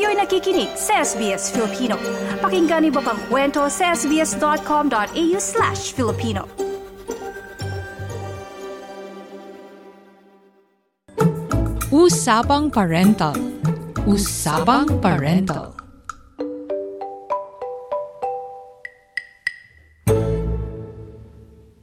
Kayo'y nakikinig sa SBS Filipino. Pakinggan niyo pa ang kwento sa sbs.com.au slash Filipino. Usapang Parental Usapang Parental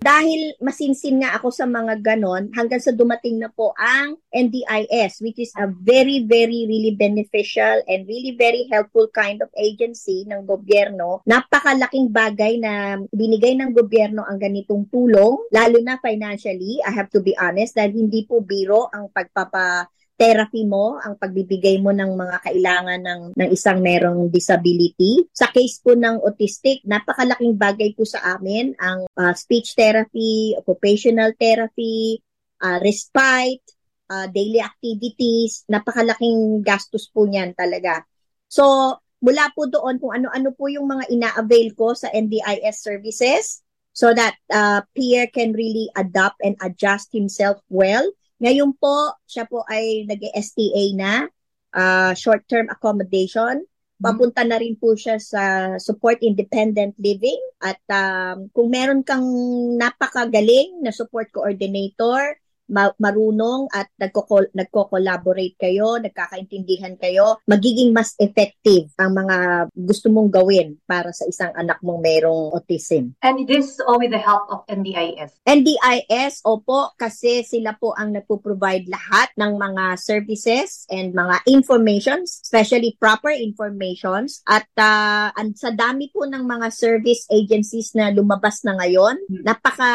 dahil masinsin nga ako sa mga ganon hanggang sa dumating na po ang NDIS which is a very very really beneficial and really very helpful kind of agency ng gobyerno. Napakalaking bagay na binigay ng gobyerno ang ganitong tulong lalo na financially. I have to be honest dahil hindi po biro ang pagpapa therapy mo, ang pagbibigay mo ng mga kailangan ng, ng isang merong disability. Sa case po ng autistic, napakalaking bagay po sa amin ang uh, speech therapy, occupational therapy, uh, respite, uh, daily activities. Napakalaking gastos po niyan talaga. So, mula po doon kung ano-ano po yung mga ina-avail ko sa NDIS services so that uh, peer can really adapt and adjust himself well ngayon po, siya po ay nag-STA na, uh, short-term accommodation. Mm-hmm. Papunta na rin po siya sa support independent living at um, kung meron kang napakagaling na support coordinator marunong at nagko- nagko-collaborate kayo, nagkakaintindihan kayo, magiging mas effective ang mga gusto mong gawin para sa isang anak mong mayroong autism. And this all with the help of NDIS? NDIS, opo, kasi sila po ang nagpo-provide lahat ng mga services and mga informations, especially proper informations. At uh, sa dami po ng mga service agencies na lumabas na ngayon, napaka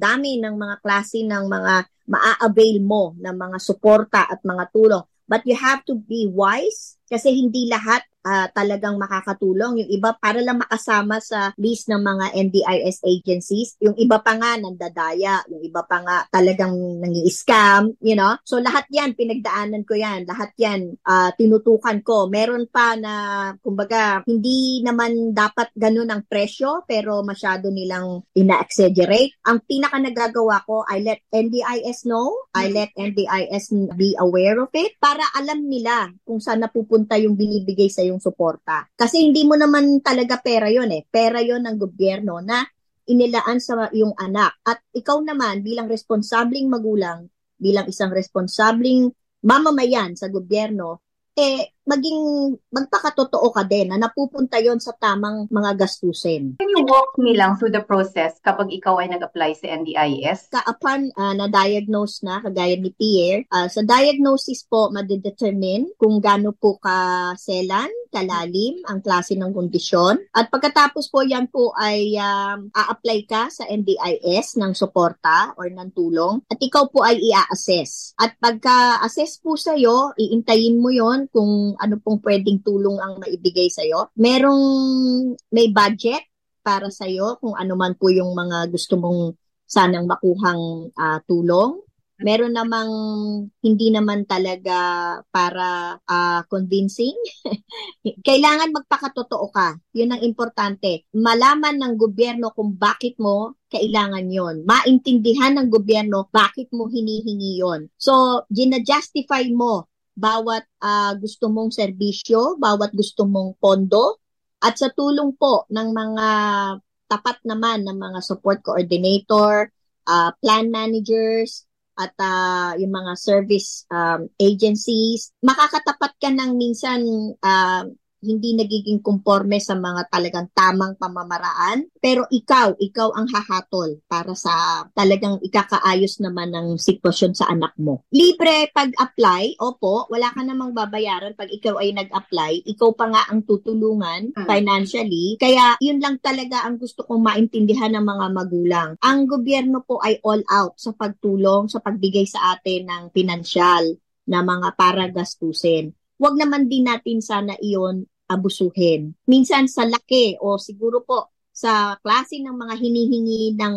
dami ng mga klase ng mga maa-avail mo ng mga suporta at mga tulong. But you have to be wise kasi hindi lahat uh, talagang makakatulong. Yung iba para lang makasama sa list ng mga NDIS agencies. Yung iba pa nga nandadaya, yung iba pa nga talagang nangi-scam, you know? So lahat yan, pinagdaanan ko yan. Lahat yan, uh, tinutukan ko. Meron pa na, kumbaga, hindi naman dapat ganun ang presyo, pero masyado nilang ina-exaggerate. Ang pinaka nagagawa ko, I let NDIS know, I hmm. let NDIS be aware of it, para alam nila kung saan napupunta yung binibigay sa yung suporta. Kasi hindi mo naman talaga pera yon eh. Pera yon ng gobyerno na inilaan sa iyong anak. At ikaw naman bilang responsabling magulang, bilang isang responsabling mamamayan sa gobyerno, eh maging magpakatotoo ka din na napupunta yon sa tamang mga gastusin. Can you walk me lang through the process kapag ikaw ay nag-apply sa NDIS? Ka upon uh, na-diagnose na, kagaya ni Pierre, uh, sa diagnosis po, madedetermine kung gaano po ka selan, kalalim ang klase ng kondisyon. At pagkatapos po yan po ay um, a-apply ka sa NDIS ng suporta or ng tulong at ikaw po ay i-assess. At pagka-assess po sa'yo, iintayin mo yon kung ano pong pwedeng tulong ang maibigay sa iyo. Merong may budget para sa iyo kung ano man po yung mga gusto mong sanang makuhang uh, tulong. Meron namang hindi naman talaga para uh, convincing. Kailangan magpakatotoo ka. Yun ang importante. Malaman ng gobyerno kung bakit mo kailangan yon. Maintindihan ng gobyerno bakit mo hinihingi yon. So, gina-justify mo bawat uh, gusto mong serbisyo, bawat gusto mong pondo, at sa tulong po ng mga tapat naman ng mga support coordinator, uh, plan managers, at uh, yung mga service um, agencies, makakatapat ka ng minsan uh, hindi nagiging konforme sa mga talagang tamang pamamaraan. Pero ikaw, ikaw ang hahatol para sa talagang ikakaayos naman ng sitwasyon sa anak mo. Libre pag-apply, opo, wala ka namang babayaran pag ikaw ay nag-apply. Ikaw pa nga ang tutulungan hmm. financially. Kaya yun lang talaga ang gusto kong maintindihan ng mga magulang. Ang gobyerno po ay all out sa pagtulong, sa pagbigay sa atin ng pinansyal na mga para gastusin wag naman din natin sana iyon abusuhin. Minsan sa laki o siguro po sa klase ng mga hinihingi ng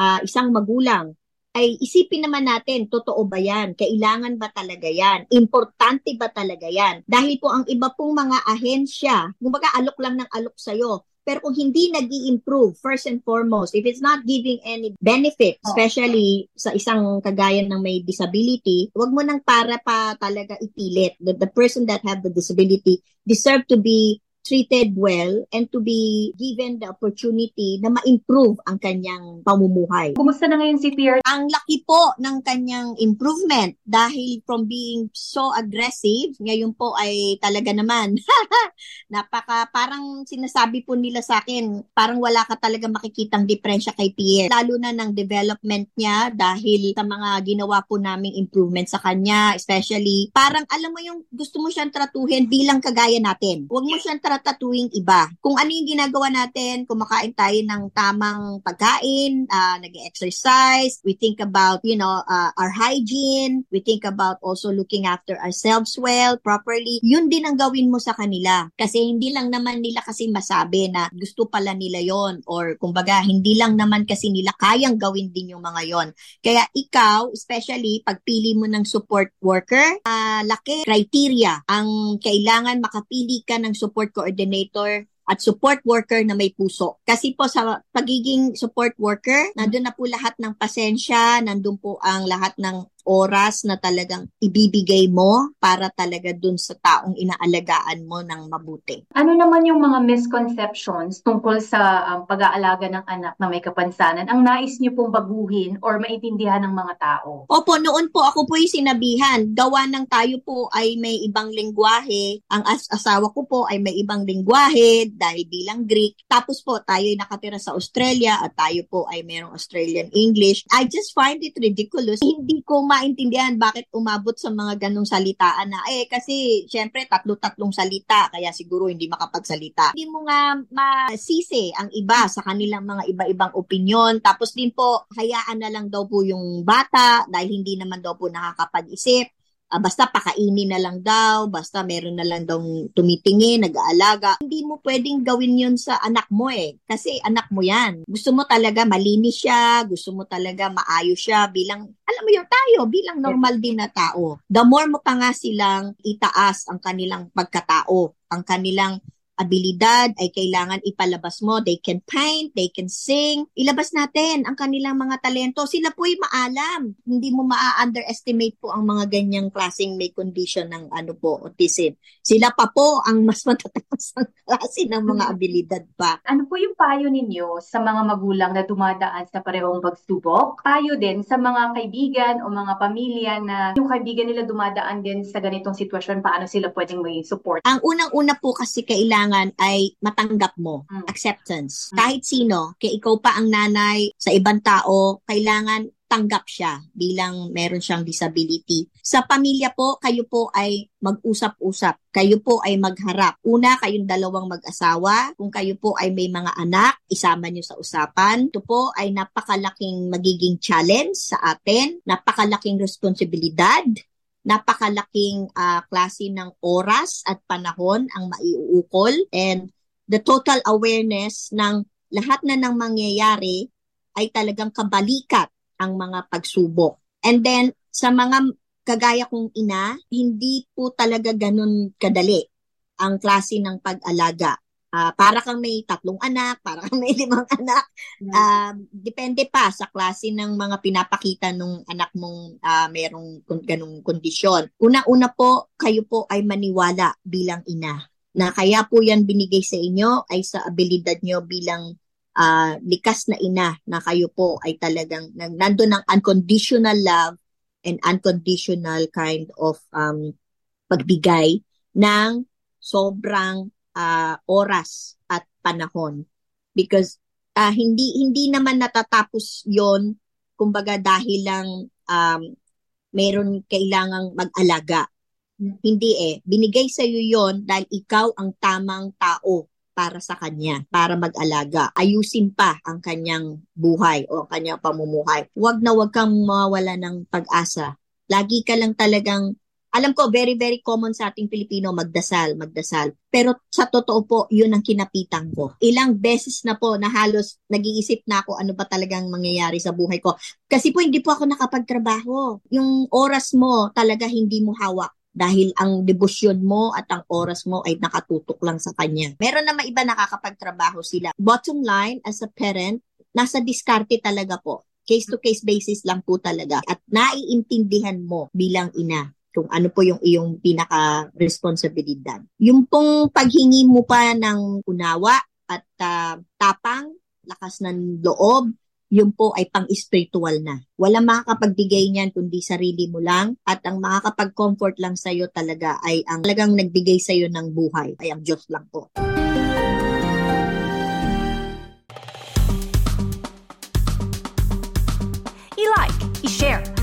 uh, isang magulang, ay isipin naman natin, totoo ba yan? Kailangan ba talaga yan? Importante ba talaga yan? Dahil po ang iba pong mga ahensya, kumbaga alok lang ng alok sa'yo, Pero kung hindi nag improve first and foremost, if it's not giving any benefit, especially sa isang kagaya ng may disability, wag mo nang para pa talaga ipilit. The, the person that have the disability deserve to be treated well and to be given the opportunity na ma-improve ang kanyang pamumuhay. Kumusta na ngayon si Pierre? Ang laki po ng kanyang improvement dahil from being so aggressive, ngayon po ay talaga naman napaka parang sinasabi po nila sa akin, parang wala ka talaga makikitang diferensya kay Pierre. Lalo na ng development niya dahil sa mga ginawa po naming improvement sa kanya, especially parang alam mo yung gusto mo siyang tratuhin bilang kagaya natin. Huwag mo siyang tratatuing iba. Kung ano yung ginagawa natin, kumakain tayo ng tamang pagkain, uh, nag-exercise, we think about, you know, uh, our hygiene, we think about also looking after ourselves well, properly. Yun din ang gawin mo sa kanila. Kasi hindi lang naman nila kasi masabi na gusto pala nila yon or kumbaga hindi lang naman kasi nila kayang gawin din yung mga yon. Kaya ikaw, especially pagpili mo ng support worker, uh, laki criteria ang kailangan makapili ka ng support coordinator at support worker na may puso. Kasi po sa pagiging support worker, nandun na po lahat ng pasensya, nandun po ang lahat ng oras na talagang ibibigay mo para talaga dun sa taong inaalagaan mo ng mabuti. Ano naman yung mga misconceptions tungkol sa um, pag-aalaga ng anak na may kapansanan ang nais niyo pong baguhin or maintindihan ng mga tao? Opo, noon po ako po yung sinabihan, gawa ng tayo po ay may ibang lingwahe, ang as- asawa ko po ay may ibang lingwahe dahil bilang Greek, tapos po tayo ay nakatira sa Australia at tayo po ay mayroong Australian English. I just find it ridiculous. Hindi ko maintindihan bakit umabot sa mga ganong salitaan na eh kasi syempre tatlo-tatlong salita kaya siguro hindi makapagsalita. Hindi mo nga masisi ang iba sa kanilang mga iba-ibang opinion. Tapos din po hayaan na lang daw po yung bata dahil hindi naman daw po nakakapag-isip. Uh, basta pakainin na lang daw, basta meron na lang daw tumitingin, nag-aalaga. Hindi mo pwedeng gawin yun sa anak mo eh. Kasi anak mo yan. Gusto mo talaga malinis siya, gusto mo talaga maayos siya bilang, alam mo yung tayo, bilang normal din na tao. The more mo pa nga silang itaas ang kanilang pagkatao, ang kanilang abilidad ay kailangan ipalabas mo. They can paint, they can sing. Ilabas natin ang kanilang mga talento. Sila po ay maalam. Hindi mo maa-underestimate po ang mga ganyang klaseng may condition ng ano po, autism. Sila pa po ang mas matataas ang klase ng mga abilidad pa. Ano po yung payo ninyo sa mga magulang na dumadaan sa parehong pagsubok? Payo din sa mga kaibigan o mga pamilya na yung kaibigan nila dumadaan din sa ganitong sitwasyon, paano sila pwedeng may support? Ang unang-una po kasi kailangan ay matanggap mo, Mm. acceptance. Mm. Kahit sino, kaya ikaw pa ang nanay sa ibang tao, kailangan tanggap siya bilang meron siyang disability. Sa pamilya po, kayo po ay mag-usap-usap. Kayo po ay magharap. Una, kayong dalawang mag-asawa. Kung kayo po ay may mga anak, isama niyo sa usapan. Ito po ay napakalaking magiging challenge sa atin, napakalaking responsibilidad napakalaking uh, klase ng oras at panahon ang maiuukol and the total awareness ng lahat na ng mangyayari ay talagang kabalikat ang mga pagsubok. And then sa mga kagaya kong ina, hindi po talaga ganun kadali ang klase ng pag-alaga. Uh, para kang may tatlong anak, para kang may limang anak. Uh, depende pa sa klase ng mga pinapakita nung anak mong uh, merong ganung kondisyon. Una-una po, kayo po ay maniwala bilang ina. Na kaya po yan binigay sa inyo ay sa abilidad nyo bilang uh, likas na ina na kayo po ay talagang nandun ng unconditional love and unconditional kind of um, pagbigay ng sobrang uh, oras at panahon. Because uh, hindi hindi naman natatapos yon kumbaga dahil lang um, meron kailangang mag-alaga. Hindi eh. Binigay sa iyo yon dahil ikaw ang tamang tao para sa kanya para mag-alaga. Ayusin pa ang kanyang buhay o ang kanyang pamumuhay. Wag na wag kang mawala ng pag-asa. Lagi ka lang talagang alam ko, very, very common sa ating Pilipino, magdasal, magdasal. Pero sa totoo po, yun ang kinapitan ko. Ilang beses na po na halos nag-iisip na ako ano ba talagang mangyayari sa buhay ko. Kasi po, hindi po ako nakapagtrabaho. Yung oras mo talaga hindi mo hawak. dahil ang debosyon mo at ang oras mo ay nakatutok lang sa kanya. Meron naman iba nakakapagtrabaho sila. Bottom line, as a parent, nasa diskarte talaga po. Case-to-case basis lang po talaga. At naiintindihan mo bilang ina kung ano po yung iyong pinaka-responsibilidad. Yung pong paghingi mo pa ng unawa at uh, tapang, lakas ng loob, yun po ay pang-spiritual na. Walang makakapagbigay niyan kundi sarili mo lang at ang makakapag-comfort lang sa'yo talaga ay ang talagang nagbigay sa'yo ng buhay ay ang Diyos lang po.